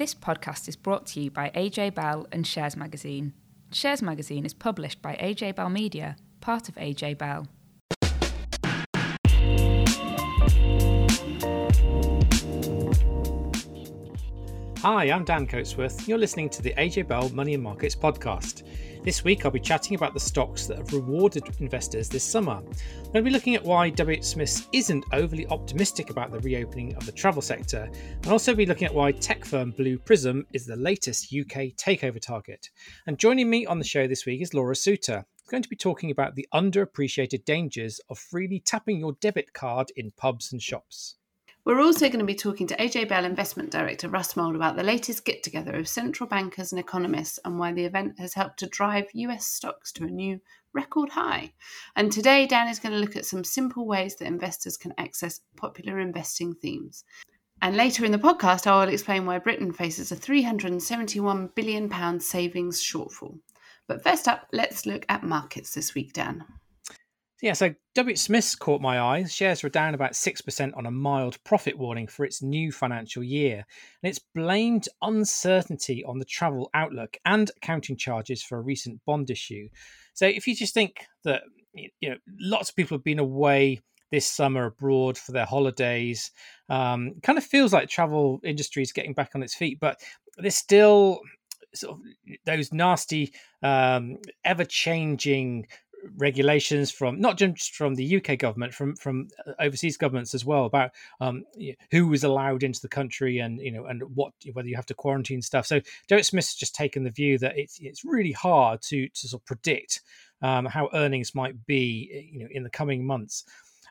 This podcast is brought to you by AJ Bell and Shares Magazine. Shares Magazine is published by AJ Bell Media, part of AJ Bell. Hi, I'm Dan Coatsworth. You're listening to the AJ Bell Money and Markets podcast. This week, I'll be chatting about the stocks that have rewarded investors this summer. To be looking at why WH Smith isn't overly optimistic about the reopening of the travel sector, and also be looking at why tech firm Blue Prism is the latest UK takeover target. And joining me on the show this week is Laura Suter. going to be talking about the underappreciated dangers of freely tapping your debit card in pubs and shops. We're also going to be talking to AJ Bell Investment Director Russ Mould about the latest get together of central bankers and economists and why the event has helped to drive US stocks to a new record high. And today, Dan is going to look at some simple ways that investors can access popular investing themes. And later in the podcast, I will explain why Britain faces a £371 billion savings shortfall. But first up, let's look at markets this week, Dan. Yeah, so WH Smith's caught my eye. Shares were down about 6% on a mild profit warning for its new financial year. And it's blamed uncertainty on the travel outlook and accounting charges for a recent bond issue. So if you just think that you know lots of people have been away this summer abroad for their holidays, um, kind of feels like travel industry is getting back on its feet, but there's still sort of those nasty, um, ever changing regulations from not just from the UK government, from from uh, overseas governments as well about um, who is allowed into the country and you know and what whether you have to quarantine stuff. So Derek Smith's just taken the view that it's it's really hard to to sort of predict um, how earnings might be you know in the coming months.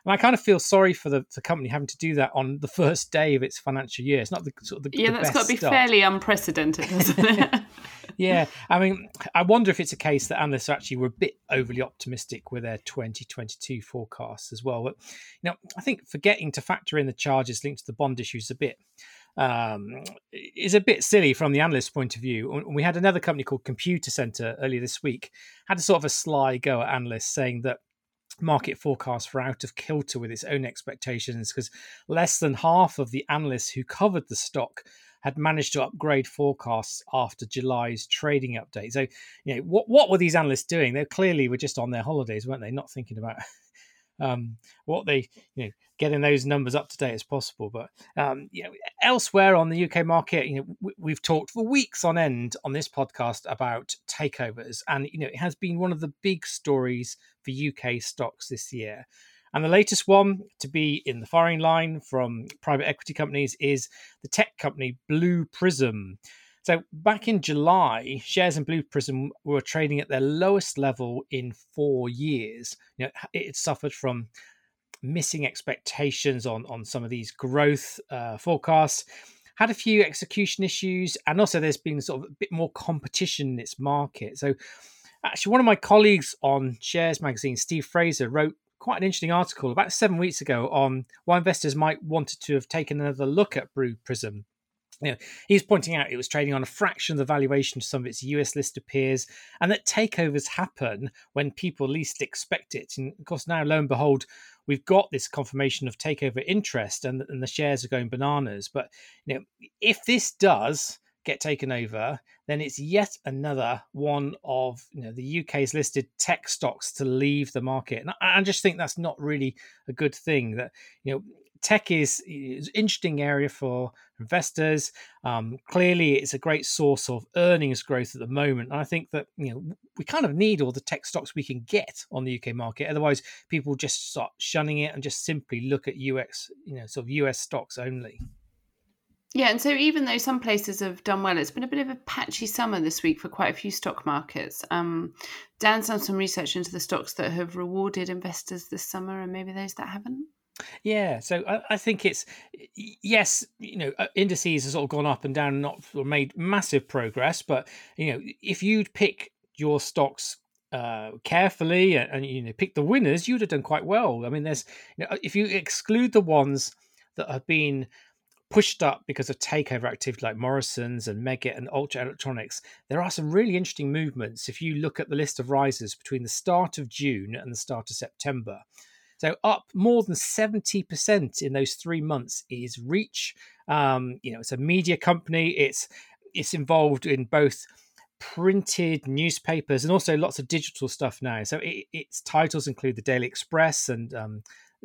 And I kind of feel sorry for the, the company having to do that on the first day of its financial year. It's not the sort of the yeah, the that's got to be start. fairly unprecedented, isn't it? yeah, I mean, I wonder if it's a case that analysts actually were a bit overly optimistic with their 2022 forecasts as well. But you know, I think forgetting to factor in the charges linked to the bond issues a bit um, is a bit silly from the analyst's point of view. We had another company called Computacenter earlier this week had a sort of a sly go at analysts saying that market forecasts were out of kilter with its own expectations because less than half of the analysts who covered the stock had managed to upgrade forecasts after July's trading update. So, you know, what what were these analysts doing? They clearly were just on their holidays, weren't they? Not thinking about um, what they, you know, getting those numbers up to date as possible. But um, you know, elsewhere on the UK market, you know, we, have talked for weeks on end on this podcast about takeovers, and you know, it has been one of the big stories for UK stocks this year. And the latest one to be in the firing line from private equity companies is the tech company Blue Prism. So back in July, shares in Blue Prism were trading at their lowest level in four years. You know, it suffered from missing expectations on on some of these growth uh, forecasts. Had a few execution issues, and also there's been sort of a bit more competition in its market. So, actually, one of my colleagues on Shares Magazine, Steve Frazer, wrote quite an interesting article about seven weeks ago on why investors might wanted to have taken another look at Blue Prism. You know, he's pointing out it was trading on a fraction of the valuation to some of its US listed peers, and that takeovers happen when people least expect it. And of course, now lo and behold, we've got this confirmation of takeover interest, and, and the shares are going bananas. But you know, if this does get taken over, then it's yet another one of you know the UK's listed tech stocks to leave the market. And I, I just think that's not really a good thing. That you know tech is, an interesting area for investors. Um, clearly, it's a great source of earnings growth at the moment. And I think that you know we kind of need all the tech stocks we can get on the UK market. Otherwise, people just start shunning it and just simply look at US, you know, sort of US stocks only. Yeah, and so even though some places have done well, it's been a bit of a patchy summer this week for quite a few stock markets. Um, Dan's done some research into the stocks that have rewarded investors this summer and maybe those that haven't. Yeah, so I, I, think it's yes, you know, uh, indices have sort of gone up and down, and not made massive progress, but you know, if you'd pick your stocks uh, carefully and, and, you know pick the winners, you'd have done quite well. I mean, there's you know, if you exclude the ones that have been pushed up because of takeover activity like Morrison's and Meggitt and Ultra Electronics, there are some really interesting movements if you look at the list of rises between the start of June and the start of September. So up more than 70% in those three months is Reach, Um, you know, it's a media company. It's it's involved in both printed newspapers and also lots of digital stuff now. So it, its titles include the Daily Express and um,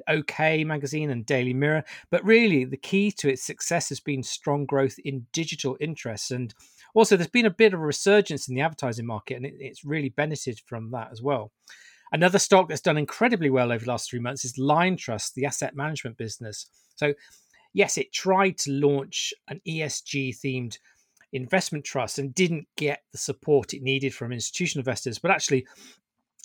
OK magazine and Daily Mirror. But really, the key to its success has been strong growth in digital interests. And also, there's been a bit of a resurgence in the advertising market, and it, it's really benefited from that as well. Another stock that's done incredibly well over the last three months is Liontrust, the asset management business. So, yes, it tried to launch an ESG themed investment trust and didn't get the support it needed from institutional investors, but actually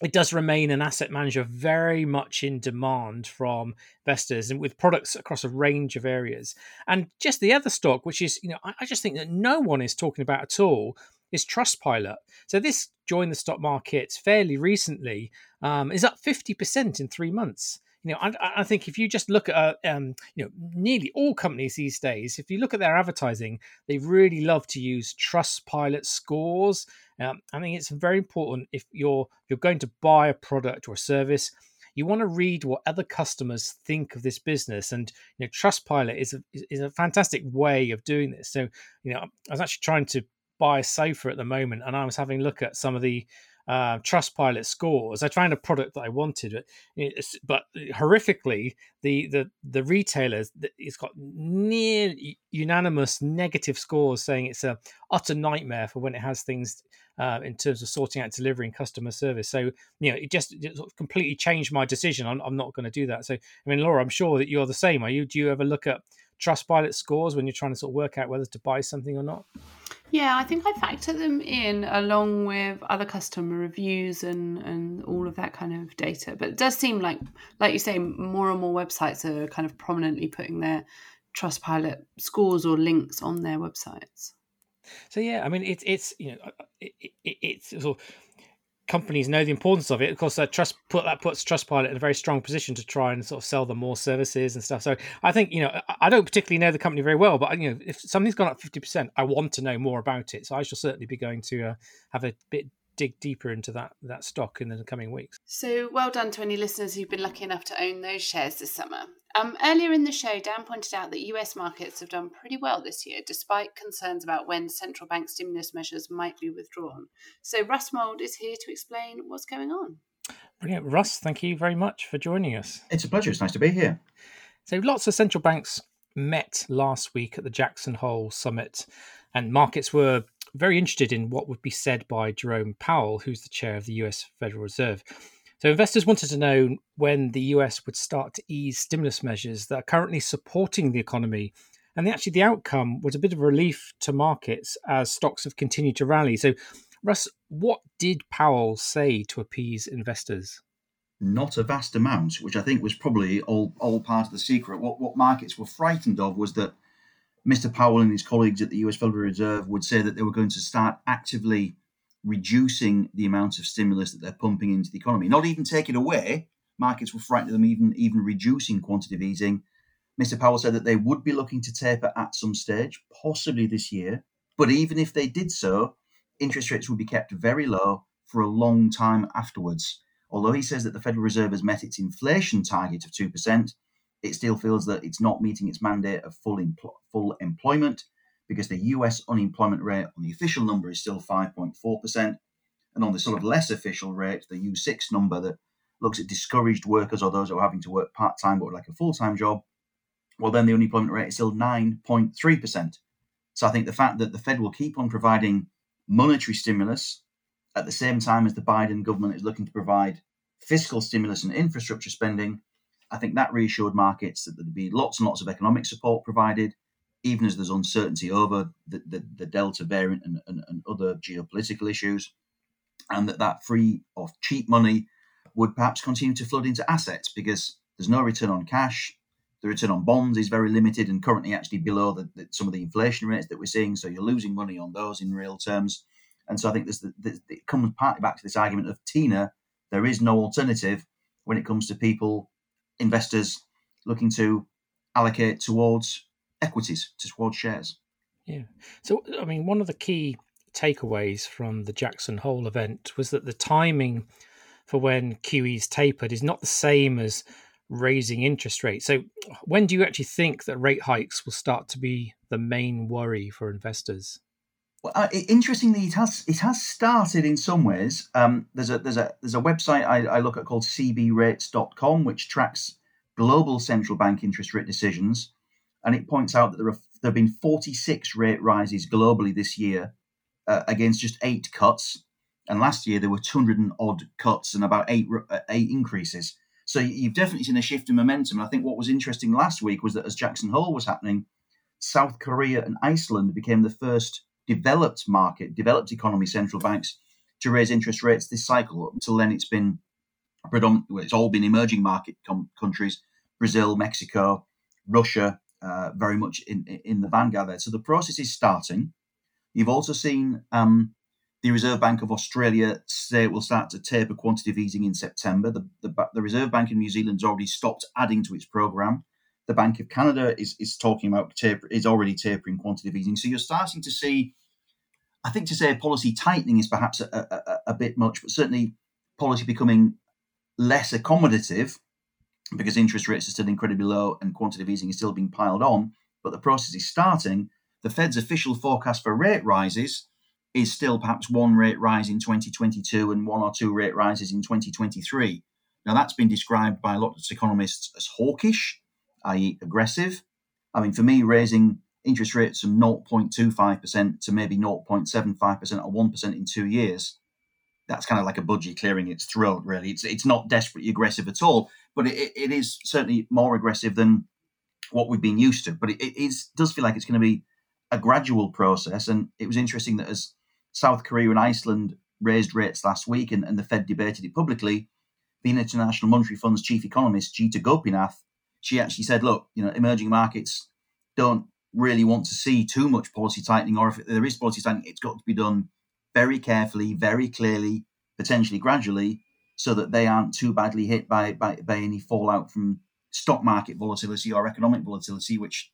it does remain an asset manager very much in demand from investors and with products across a range of areas. And just the other stock, which is, you know, I, just think that no one is talking about at all, is Trustpilot. So this joined the stock market fairly recently, um, is up 50% in three months you know, I, I, think if you just look at, uh, um, you know, nearly all companies these days, if you look at their advertising, they really love to use Trustpilot scores. Um, I think it's very important if you're you're going to buy a product or a service, you want to read what other customers think of this business, and you know, Trustpilot is a is a fantastic way of doing this. So, you know, I was actually trying to buy a sofa at the moment, and I was having a look at some of the uh, Trustpilot scores. I found a product that I wanted, but, horrifically, the the the retailers it's got near unanimous negative scores, saying it's a utter nightmare for when it has things uh, in terms of sorting out delivery and customer service. So you know, it just it completely changed my decision. I'm, I'm not going to do that. So I mean, Laura, I'm sure that you're the same. Are you? Do you ever look at Trustpilot scores when you're trying to sort of work out whether to buy something or not? Yeah, I think I factor them in along with other customer reviews and, and all of that kind of data. But it does seem like, like you say, more and more websites are kind of prominently putting their Trustpilot scores or links on their websites. So yeah, I mean, it's it's you know, uh, uh, it, it, it's sort of companies know the importance of it. Of course, uh, trust put that puts Trustpilot in a very strong position to try and sort of sell them more services and stuff. So I think you know I don't particularly know the company very well, but you know if something's gone up fifty percent, I want to know more about it. So I shall certainly be going to uh, have a bit dig deeper into that that stock in the coming weeks. So well done to any listeners who've been lucky enough to own those shares this summer. Um, earlier in the show, Dan pointed out that US markets have done pretty well this year, despite concerns about when central bank stimulus measures might be withdrawn. So Russ Mould is here to explain what's going on. Brilliant. Russ, thank you very much for joining us. It's a pleasure. It's nice to be here. So lots of central banks met last week at the Jackson Hole Summit, and markets were very interested in what would be said by Jerome Powell, who's the chair of the US Federal Reserve. So, investors wanted to know when the US would start to ease stimulus measures that are currently supporting the economy. And the, actually, the outcome was a bit of relief to markets as stocks have continued to rally. So, Russ, what did Powell say to appease investors? Not a vast amount, which I think was probably all, all part of the secret. What, what markets were frightened of was that Mr. Powell and his colleagues at the US Federal Reserve would say that they were going to start actively reducing the amount of stimulus that they're pumping into the economy, not even take it away. Markets were frightened of them even, even reducing quantitative easing. Mr. Powell said that they would be looking to taper at some stage, possibly this year. But even if they did so, interest rates would be kept very low for a long time afterwards. Although he says that the Federal Reserve has met its inflation target of 2%, it still feels that it's not meeting its mandate of full, empl- full employment because the US unemployment rate on the official number is still 5.4%. And on the sort of less official rate, the U6 number that looks at discouraged workers or those who are having to work part time but like a full time job, well, then the unemployment rate is still 9.3%. So I think the fact that the Fed will keep on providing monetary stimulus at the same time as the Biden government is looking to provide fiscal stimulus and infrastructure spending I think that reassured markets that there'd be lots and lots of economic support provided, even as there's uncertainty over the, the, the Delta variant and, and, and other geopolitical issues, and that that free or cheap money would perhaps continue to flood into assets because there's no return on cash. The return on bonds is very limited and currently actually below the, the, some of the inflation rates that we're seeing. So you're losing money on those in real terms. And so I think this, this, it comes partly back to this argument of Tina. There is no alternative when it comes to people investors looking to allocate towards equities, towards shares. Yeah. So, I mean, one of the key takeaways from the Jackson Hole event was that the timing for when QE's tapered is not the same as raising interest rates. So, when do you actually think that rate hikes will start to be the main worry for investors? Well, uh, interestingly, it has it has started in some ways. Um, there's a there's a there's a website I, I look at called cbrates.com, which tracks global central bank interest rate decisions, and it points out that there, are, there have been 46 rate rises globally this year uh, against just eight cuts, and last year there were 200 and odd cuts and about eight uh, eight increases. So you've definitely seen a shift in momentum. And I think what was interesting last week was that as Jackson Hole was happening, South Korea and Iceland became the first developed market, developed economy central banks to raise interest rates this cycle. Up until then, it's been predominantly, it's all been emerging market com- countries, Brazil, Mexico, Russia, uh, very much in, in the vanguard there. So the process is starting. You've also seen um, the Reserve Bank of Australia say it will start to taper quantitative easing in September. The, the, the Reserve Bank in New Zealand has already stopped adding to its program. The Bank of Canada is, is talking about taper, is already tapering quantitative easing. So you're starting to see I think to say policy tightening is perhaps a, a, a, bit much, but certainly policy becoming less accommodative because interest rates are still incredibly low and quantitative easing is still being piled on. But the process is starting. The Fed's official forecast for rate rises is still perhaps one rate rise in 2022 and one or two rate rises in 2023. Now, that's been described by a lot of economists as hawkish, i.e., aggressive. I mean, for me, raising interest rates from 0.25% to maybe 0.75% or 1% in two years, that's kind of like a budgie clearing its throat, really. It's, it's not desperately aggressive at all, but it, it is certainly more aggressive than what we've been used to. But it, it is, does feel like it's going to be a gradual process. And it was interesting that as South Korea and Iceland raised rates last week and, and the Fed debated it publicly, the International Monetary Fund's chief economist, Geeta Gopinath, she actually said, look, you know, emerging markets don't really want to see too much policy tightening, or if there is policy tightening, it's got to be done very carefully, very clearly, potentially gradually, so that they aren't too badly hit by, by, by any fallout from stock market volatility or economic volatility, which,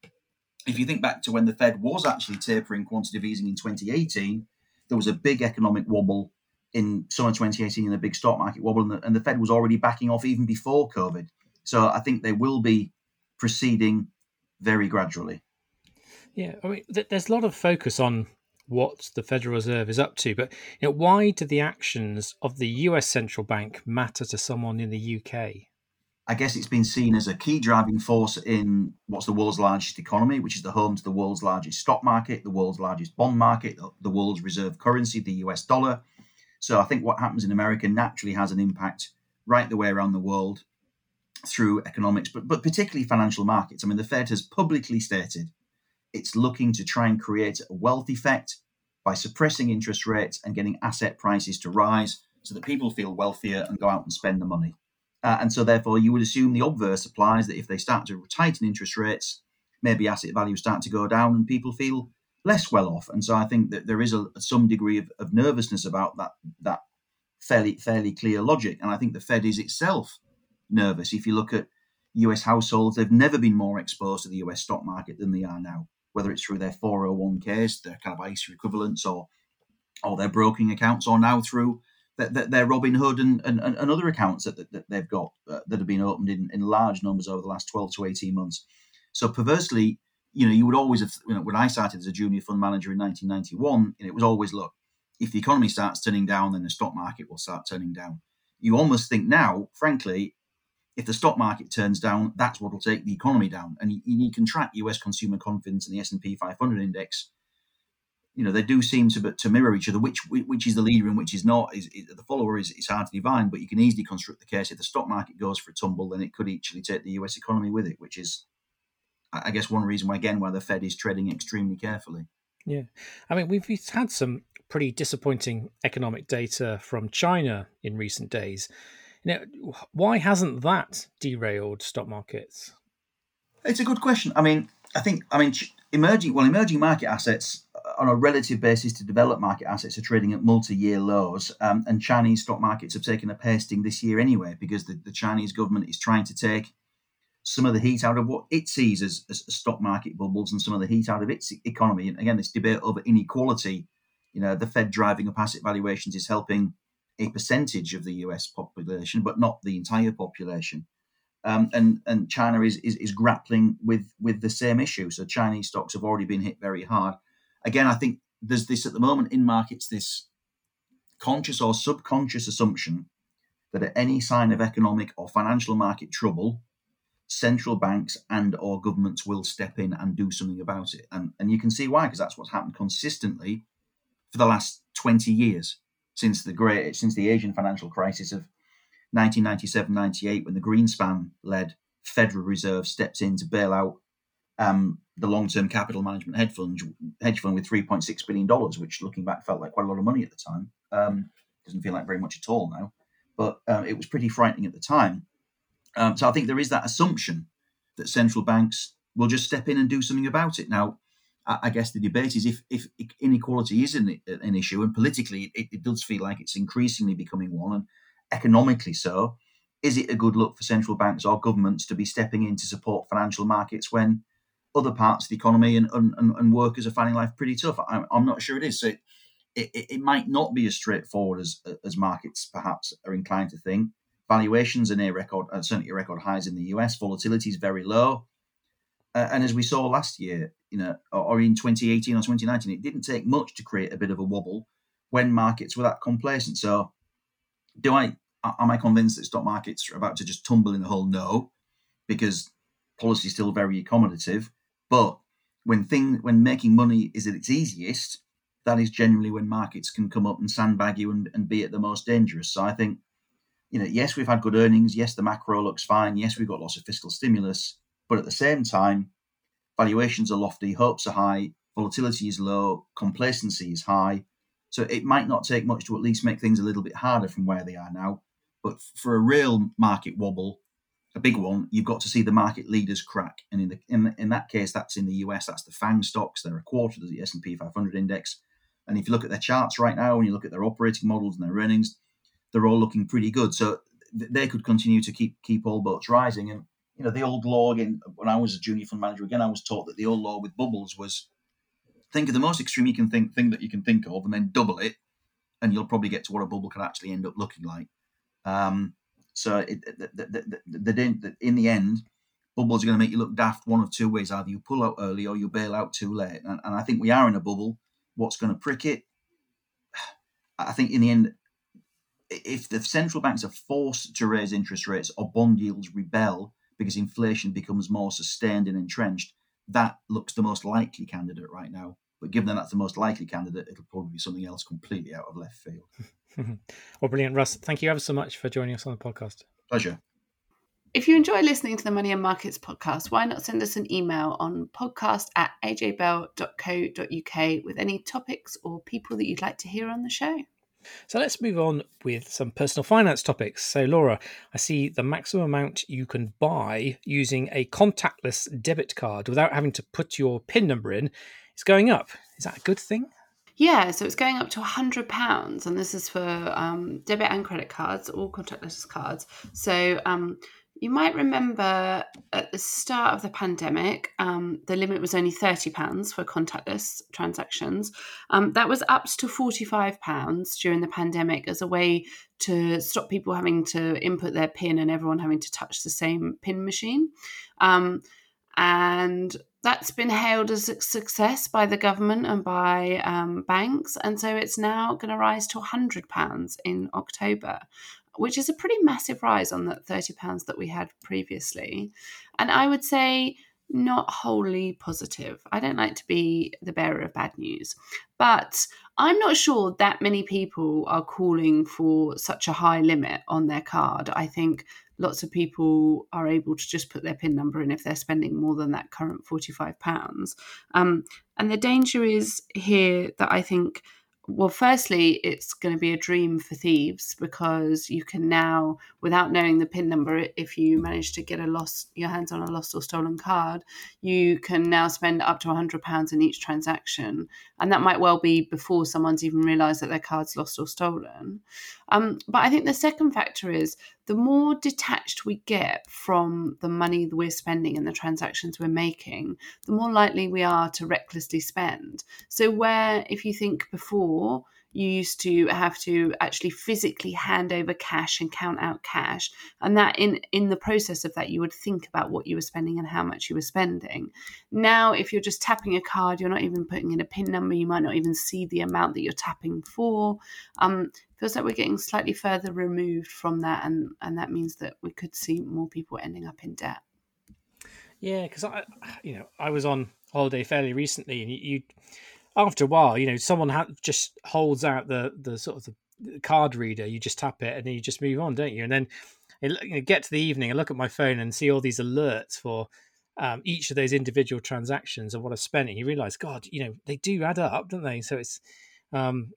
if you think back to when the Fed was actually tapering quantitative easing in 2018, there was a big economic wobble in summer 2018 and a big stock market wobble, and the, and the Fed was already backing off even before COVID. So I think they will be proceeding very gradually. Yeah, I mean, th- there's a lot of focus on what the Federal Reserve is up to, but you know, why do the actions of the U.S. central bank matter to someone in the U.K.? I guess it's been seen as a key driving force in what's the world's largest economy, which is the home to the world's largest stock market, the world's largest bond market, the world's reserve currency, the US dollar. So I think what happens in America naturally has an impact right the way around the world through economics, but, but particularly financial markets. I mean, the Fed has publicly stated it's looking to try and create a wealth effect by suppressing interest rates and getting asset prices to rise so that people feel wealthier and go out and spend the money. Uh, and so, therefore, you would assume the obverse applies that if they start to tighten interest rates, maybe asset values start to go down and people feel less well off. And so, I think that there is a, some degree of, of nervousness about that that fairly fairly clear logic. And I think the Fed is itself nervous. If you look at US households, they've never been more exposed to the US stock market than they are now whether it's through their 401ks, their kind of ISA equivalents, or or their broking accounts, or now through their, their Robinhood and, and, and other accounts that, that, that they've got uh, that have been opened in, in large numbers over the last 12 to 18 months. So perversely, you know, you would always have, you know, when I started as a junior fund manager in 1991, it was always, look, if the economy starts turning down, then the stock market will start turning down. You almost think now, frankly, if the stock market turns down, that's what will take the economy down. And you, you can track U.S. consumer confidence and the S&P 500 index. You know they do seem to to mirror each other. Which which is the leader and which is not is, is the follower is, is hard to divine. But you can easily construct the case if the stock market goes for a tumble, then it could actually take the U.S. economy with it, which is, I guess, one reason why again why the Fed is treading extremely carefully. Yeah, I mean we've had some pretty disappointing economic data from China in recent days. Now, why hasn't that derailed stock markets? It's a good question. I mean, I think, I mean, emerging, well, emerging market assets uh, on a relative basis to developed market assets are trading at multi-year lows, um, and Chinese stock markets have taken a pasting this year anyway because the, the, Chinese government is trying to take some of the heat out of what it sees as, as stock market bubbles and some of the heat out of its economy. And again, this debate over inequality, you know, the Fed driving up asset valuations is helping a percentage of the US population, but not the entire population. Um, and and China is, is is grappling with with the same issue. So Chinese stocks have already been hit very hard. Again, I think there's this at the moment in markets this conscious or subconscious assumption that at any sign of economic or financial market trouble, central banks and or governments will step in and do something about it. And, and you can see why, because that's what's happened consistently for the last 20 years since the great since the Asian financial crisis of 1997-98 when the Greenspan led Federal Reserve stepped in to bail out um, the long-term capital management hedge fund, hedge fund with 3.6 billion dollars, which looking back felt like quite a lot of money at the time. Um, doesn't feel like very much at all now, but um, it was pretty frightening at the time. Um, so I think there is that assumption that central banks will just step in and do something about it. Now, I guess the debate is if, if inequality is an, an issue, and politically it, it, does feel like it's increasingly becoming one, and economically so, is it a good look for central banks or governments to be stepping in to support financial markets when other parts of the economy and, and, and workers are finding life pretty tough? I'm, I'm not sure it is. So it, it, it, might not be as straightforward as, as markets perhaps are inclined to think. Valuations are near record, uh, certainly record highs in the US. Volatility is very low. Uh, and as we saw last year, you know, or, or in 2018 or 2019, it didn't take much to create a bit of a wobble when markets were that complacent. So, do I am I convinced that stock markets are about to just tumble in the hole? No, because policy is still very accommodative. But when thing when making money is at its easiest, that is generally when markets can come up and sandbag you and, and be at the most dangerous. So I think you know, yes, we've had good earnings. Yes, the macro looks fine. Yes, we've got lots of fiscal stimulus. But at the same time, valuations are lofty, hopes are high, volatility is low, complacency is high. So it might not take much to at least make things a little bit harder from where they are now. But for a real market wobble, a big one, you've got to see the market leaders crack. And in the, in, in that case, that's in the US. That's the FANG stocks. They're a quarter of the S&P 500 index. And if you look at their charts right now, and you look at their operating models and their earnings, they're all looking pretty good. So they could continue to keep keep all boats rising. And you know, the old law again. When I was a junior fund manager, again, I was taught that the old law with bubbles was think of the most extreme you can think thing that you can think of, and then double it, and you'll probably get to what a bubble can actually end up looking like. Um, so it, the, the, the, in the end, bubbles are going to make you look daft one of two ways: either you pull out early or you bail out too late. And, and I think we are in a bubble. What's going to prick it? I think in the end, if the central banks are forced to raise interest rates or bond yields rebel because inflation becomes more sustained and entrenched, that looks the most likely candidate right now. But given that that's the most likely candidate, it'll probably be something else completely out of left field. well, brilliant, Russ. Thank you ever so much for joining us on the podcast. Pleasure. If you enjoy listening to the Money and Markets podcast, why not send us an email on podcast at ajbell.co.uk with any topics or people that you'd like to hear on the show? So let's move on with some personal finance topics. So, Laura, I see the maximum amount you can buy using a contactless debit card without having to put your PIN number in is going up. Is that a good thing? Yeah, so it's going up to £100, and this is for um, debit and credit cards, all contactless cards. So um, you might remember at the start of the pandemic, um, the limit was only £30 for contactless transactions. Um, that was up to £45 during the pandemic as a way to stop people having to input their PIN and everyone having to touch the same PIN machine. Um, and that's been hailed as a success by the government and by um, banks. And so it's now going to rise to £100 in October which is a pretty massive rise on the £30 that we had previously. And I would say not wholly positive. I don't like to be the bearer of bad news, but I'm not sure that many people are calling for such a high limit on their card. I think lots of people are able to just put their PIN number in if they're spending more than that current £45. Um, and the danger is here that I think well, firstly, it's going to be a dream for thieves because you can now, without knowing the PIN number, if you manage to get a lost your hands on a lost or stolen card, you can now spend up to £100 in each transaction. And that might well be before someone's even realised that their card's lost or stolen. Um, but I think the second factor is the more detached we get from the money that we're spending and the transactions we're making, the more likely we are to recklessly spend. So, where if you think before, you used to have to actually physically hand over cash and count out cash and that in in the process of that you would think about what you were spending and how much you were spending. Now if you're just tapping a card you're not even putting in a pin number you might not even see the amount that you're tapping for. Um, feels like we're getting slightly further removed from that and and that means that we could see more people ending up in debt. Yeah because i you know i was on holiday fairly recently and you, you after a while, you know, someone ha- just holds out the the sort of the card reader. You just tap it, and then you just move on, don't you? And then you know, get to the evening, I look at my phone and see all these alerts for um, each of those individual transactions and what I've spent. And you realize, God, you know, they do add up, don't they? So it's, um,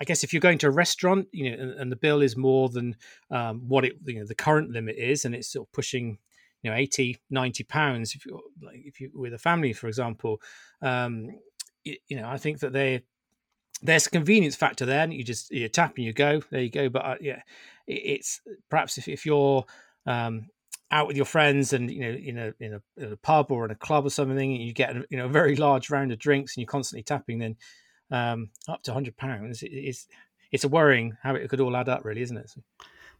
I guess, if you're going to a restaurant, you know, and, and the bill is more than um, what it, you know, the current limit is, and it's sort of pushing you know 80 90 pounds if you like if you with a family for example um you know, I think that they there's a convenience factor there. And you just you tap and you go, there you go. But uh, yeah, it, it's perhaps if, if you're um, out with your friends and you know in a, in a, in a pub or in a club or something, and you get you know a very large round of drinks and you're constantly tapping, then um, up to hundred pounds is it's a worrying how it could all add up, really, isn't it?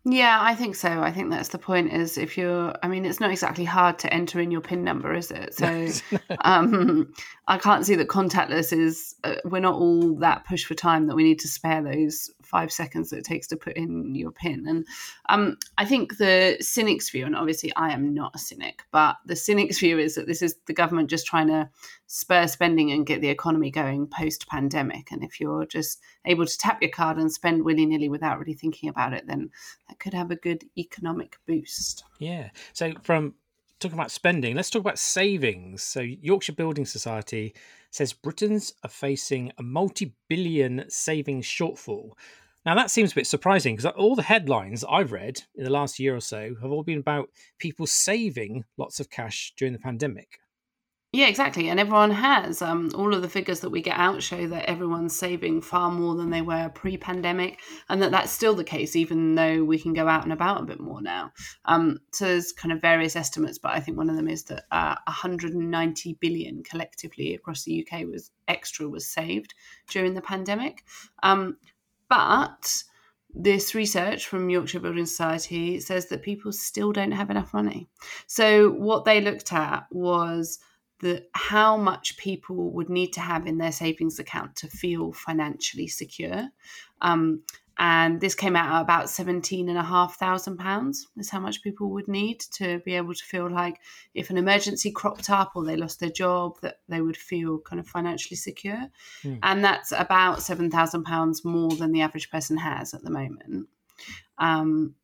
Yeah, I think so. I think that's the point. Is if you're, I mean, it's not exactly hard to enter in your PIN number, is it? So, um, I can't see that contactless is. Uh, we're not all that push for time that we need to spare those five seconds that it takes to put in your PIN. And um, I think the cynic's view, and obviously I am not a cynic, but the cynic's view is that this is the government just trying to spur spending and get the economy going post pandemic. And if you're just able to tap your card and spend willy nilly without really thinking about it, then that could have a good economic boost. Yeah. So, from talking about spending, let's talk about savings. So, Yorkshire Building Society says Britons are facing a multi billion savings shortfall. Now, that seems a bit surprising because all the headlines I've read in the last year or so have all been about people saving lots of cash during the pandemic. Yeah, exactly. And everyone has. Um, all of the figures that we get out show that everyone's saving far more than they were pre pandemic, and that that's still the case, even though we can go out and about a bit more now. Um, so there's kind of various estimates, but I think one of them is that uh, 190 billion collectively across the UK was extra was saved during the pandemic. Um, but this research from Yorkshire Building Society says that people still don't have enough money. So what they looked at was the how much people would need to have in their savings account to feel financially secure. Um, and this came out at about seventeen and a half thousand pounds is how much people would need to be able to feel like if an emergency cropped up or they lost their job that they would feel kind of financially secure mm. and that's about seven thousand pounds more than the average person has at the moment um,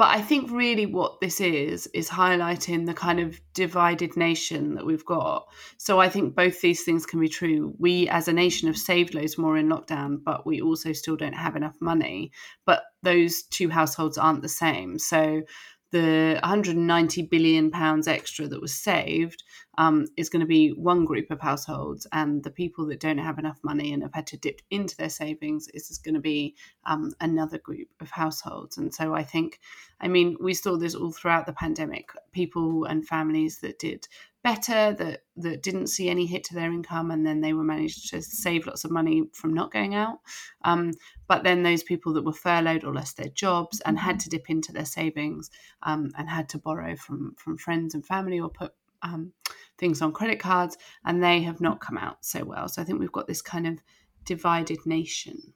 but I think really what this is, is highlighting the kind of divided nation that we've got. So I think both these things can be true. We as a nation have saved loads more in lockdown, but we also still don't have enough money. But those two households aren't the same. So the 190 billion pounds extra that was saved um, is going to be one group of households, and the people that don't have enough money and have had to dip into their savings is going to be um, another group of households. And so I think, I mean, we saw this all throughout the pandemic. People and families that did better that that didn't see any hit to their income and then they were managed to save lots of money from not going out. Um, but then those people that were furloughed or lost their jobs and had to dip into their savings um, and had to borrow from from friends and family or put um, things on credit cards and they have not come out so well. So i think we've got this kind of divided nation.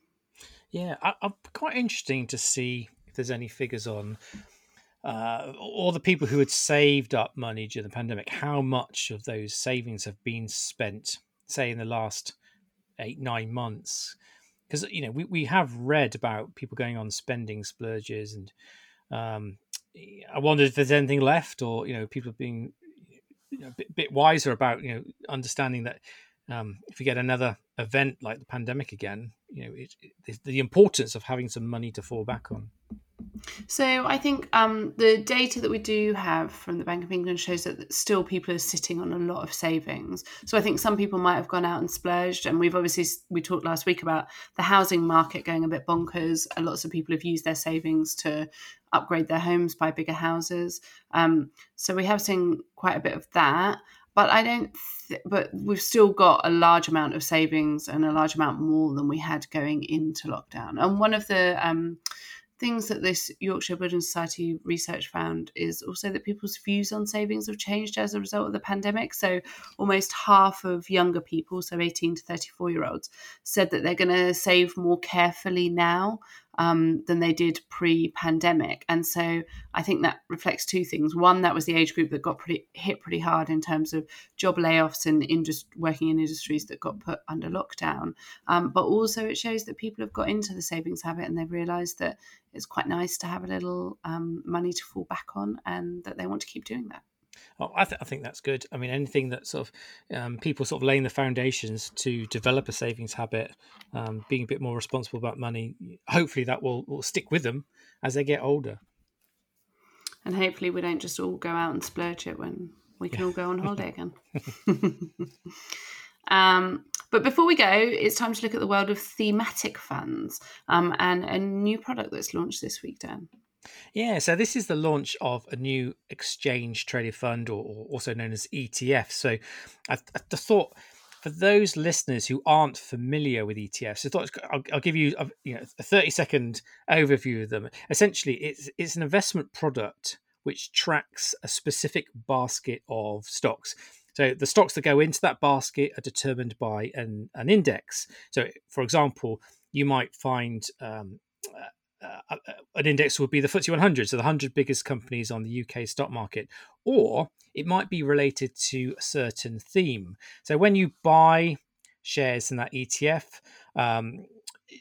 Yeah I, i'm quite interesting to see if there's any figures on uh, all the people who had saved up money during the pandemic, how much of those savings have been spent, say, in the last eight, nine months? Because, you know, we, we have read about people going on spending splurges and um, I wondered if there's anything left or, you know, people being you know, a bit, bit wiser about, you know, understanding that um, if we get another event like the pandemic again, you know, it, it, the importance of having some money to fall back on. So I think um, the data that we do have from the Bank of England shows that still people are sitting on a lot of savings. So I think some people might have gone out and splurged, and we've obviously we talked last week about the housing market going a bit bonkers. And lots of people have used their savings to upgrade their homes, buy bigger houses. Um, so we have seen quite a bit of that. but I don't. Th- but we've still got a large amount of savings and a large amount more than we had going into lockdown. And one of the um, things that this Yorkshire Building Society research found is also that people's views on savings have changed as a result of the pandemic. So, almost half of younger people, so 18 to 34 year olds, said that they're going to save more carefully now um, than they did pre-pandemic, and so I think that reflects two things. One, that was the age group that got pretty hit pretty hard in terms of job layoffs and working in industries that got put under lockdown. Um, but also, it shows that people have got into the savings habit and they've realised that it's quite nice to have a little um, money to fall back on, and that they want to keep doing that. Oh, I, th- I, think that's good. I mean, anything that sort of um, people sort of laying the foundations to develop a savings habit, um, being a bit more responsible about money, hopefully that will, will stick with them as they get older. And hopefully we don't just all go out and splurge it when we can all go on holiday again. um, but before we go, it's time to look at the world of thematic funds um, and a new product that's launched this week, Dan. Yeah, so this is the launch of a new exchange traded fund, or, or also known as ETF. So I, I thought for those listeners who aren't familiar with ETFs, I thought I'll, I'll give you a, you know a thirty second overview of them. Essentially, it's it's an investment product which tracks a specific basket of stocks. So the stocks that go into that basket are determined by an, an index. So, for example, you might find um, uh, uh, an index would be the FTSE 100, so the 100 biggest companies on the UK stock market, or it might be related to a certain theme. So when you buy shares in that ETF, um,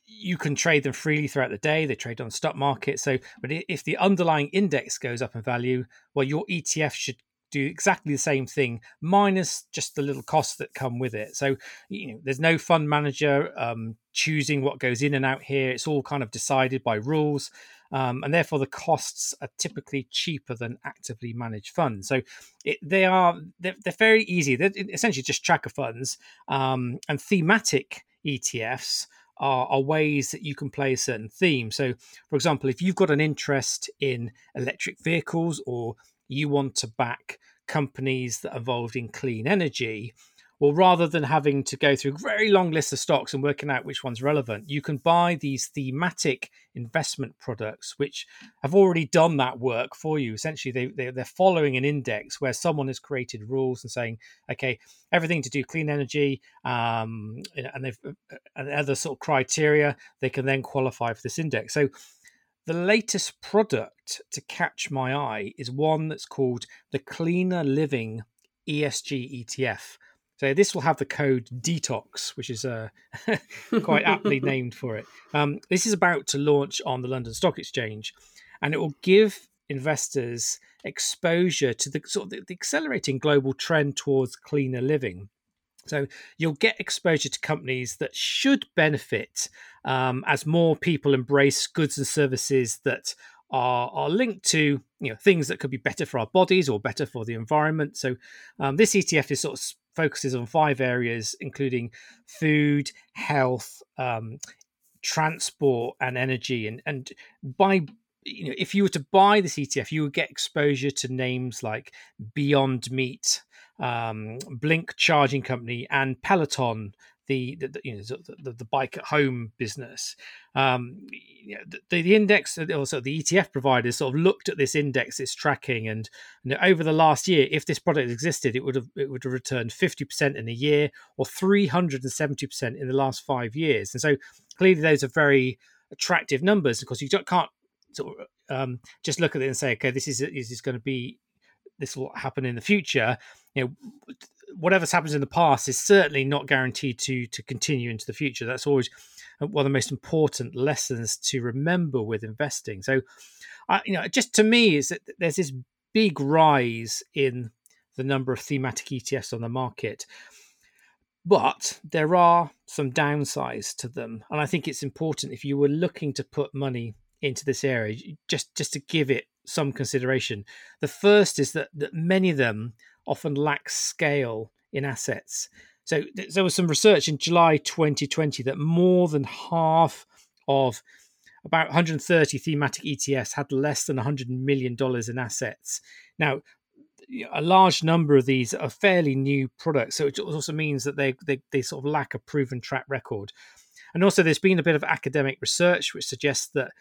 you can trade them freely throughout the day. They trade on stock market. So, but if the underlying index goes up in value, well, your ETF should do exactly the same thing minus just the little costs that come with it. So you know there's no fund manager um, choosing what goes in and out here. It's all kind of decided by rules um, and therefore the costs are typically cheaper than actively managed funds. So it, they are they're, they're, very easy. They're essentially just tracker funds um, and thematic etfs are, are, ways that you can play a certain theme. So, for example, if you've got an interest in electric vehicles or you want to back companies that are involved in clean energy, well, rather than having to go through very long list of stocks and working out which one's relevant, you can buy these thematic investment products which have already done that work for you. Essentially, they, they, they're following an index where someone has created rules and saying, okay, everything to do clean energy um, and they've uh, and other sort of criteria, they can then qualify for this index. So the latest product to catch my eye is one that's called the Cleaner Living ESG ETF. So this will have the code DETOX, which is uh, quite aptly named for it. Um, this is about to launch on the London Stock Exchange, and it will give investors exposure to the sort of the, the accelerating global trend towards cleaner living. So you'll get exposure to companies that should benefit um, as more people embrace goods and services that are, are linked to you know things that could be better for our bodies or better for the environment. So um, this ETF is sort of focuses on five areas, including food, health, um, transport, and energy. And and by you know, if you were to buy this ETF, you would get exposure to names like Beyond Meat, um, Blink Charging Company, and Peloton, the, the, you know the, the, bike at home business. Um, the, the index, also the ETF providers, sort of looked at this index, its tracking, and you know, over the last year, if this product existed, it would have it would have returned fifty percent in a year, or three hundred and seventy percent in the last five years. And so clearly, those are very attractive numbers Of course, you can't sort of um, just look at it and say, okay, this is is this going to be this will happen in the future. You know, whatever's happened in the past is certainly not guaranteed to to continue into the future. That's always uh, one of the most important lessons to remember with investing. So, I, you know, just to me is that there's this big rise in the number of thematic ETFs on the market. But there are some downsides to them. And I think it's important if you were looking to put money into this area, just just to give it some consideration. The first is that that many of them often lack scale in assets. So there was some research in July 2020 that more than half of about 130 thematic ETFs had less than 100 million dollars in assets. Now, a large number of these are fairly new products, so it also means that they, they they sort of lack a proven track record. And also, there's been a bit of academic research which suggests that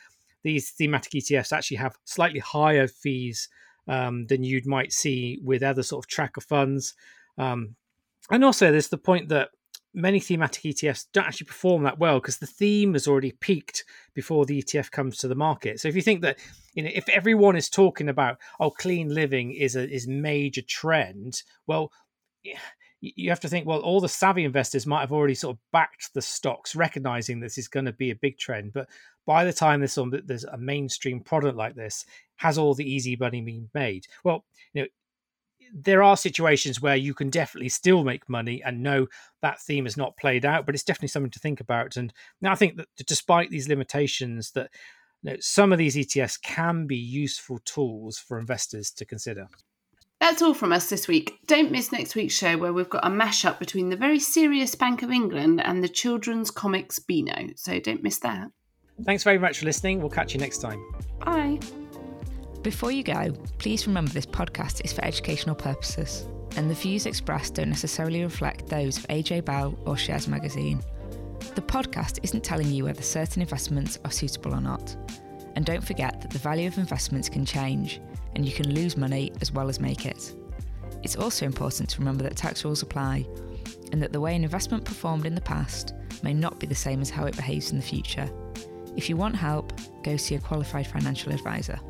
these thematic ETFs actually have slightly higher fees um, than you might see with other sort of tracker funds. Um, and also, there's the point that many thematic ETFs don't actually perform that well because the theme has already peaked before the ETF comes to the market. So if you think that you know if everyone is talking about oh clean living is a is major trend, well you have to think well all the savvy investors might have already sort of backed the stocks recognizing this is going to be a big trend but by the time there's, there's a mainstream product like this has all the easy money been made well you know there are situations where you can definitely still make money and know that theme is not played out, but it's definitely something to think about. And now I think that despite these limitations, that you know, some of these ETFs can be useful tools for investors to consider. That's all from us this week. Don't miss next week's show where we've got a mashup between the very serious Bank of England and the children's comics Beano. So don't miss that. Thanks very much for listening. We'll catch you next time. Bye. Before you go, please remember this podcast is for educational purposes, and the views expressed don't necessarily reflect those of AJ Bell or Shares Magazine. The podcast isn't telling you whether certain investments are suitable or not. And don't forget that the value of investments can change, and you can lose money as well as make it. It's also important to remember that tax rules apply, and that the way an investment performed in the past may not be the same as how it behaves in the future. If you want help, go see a qualified financial advisor.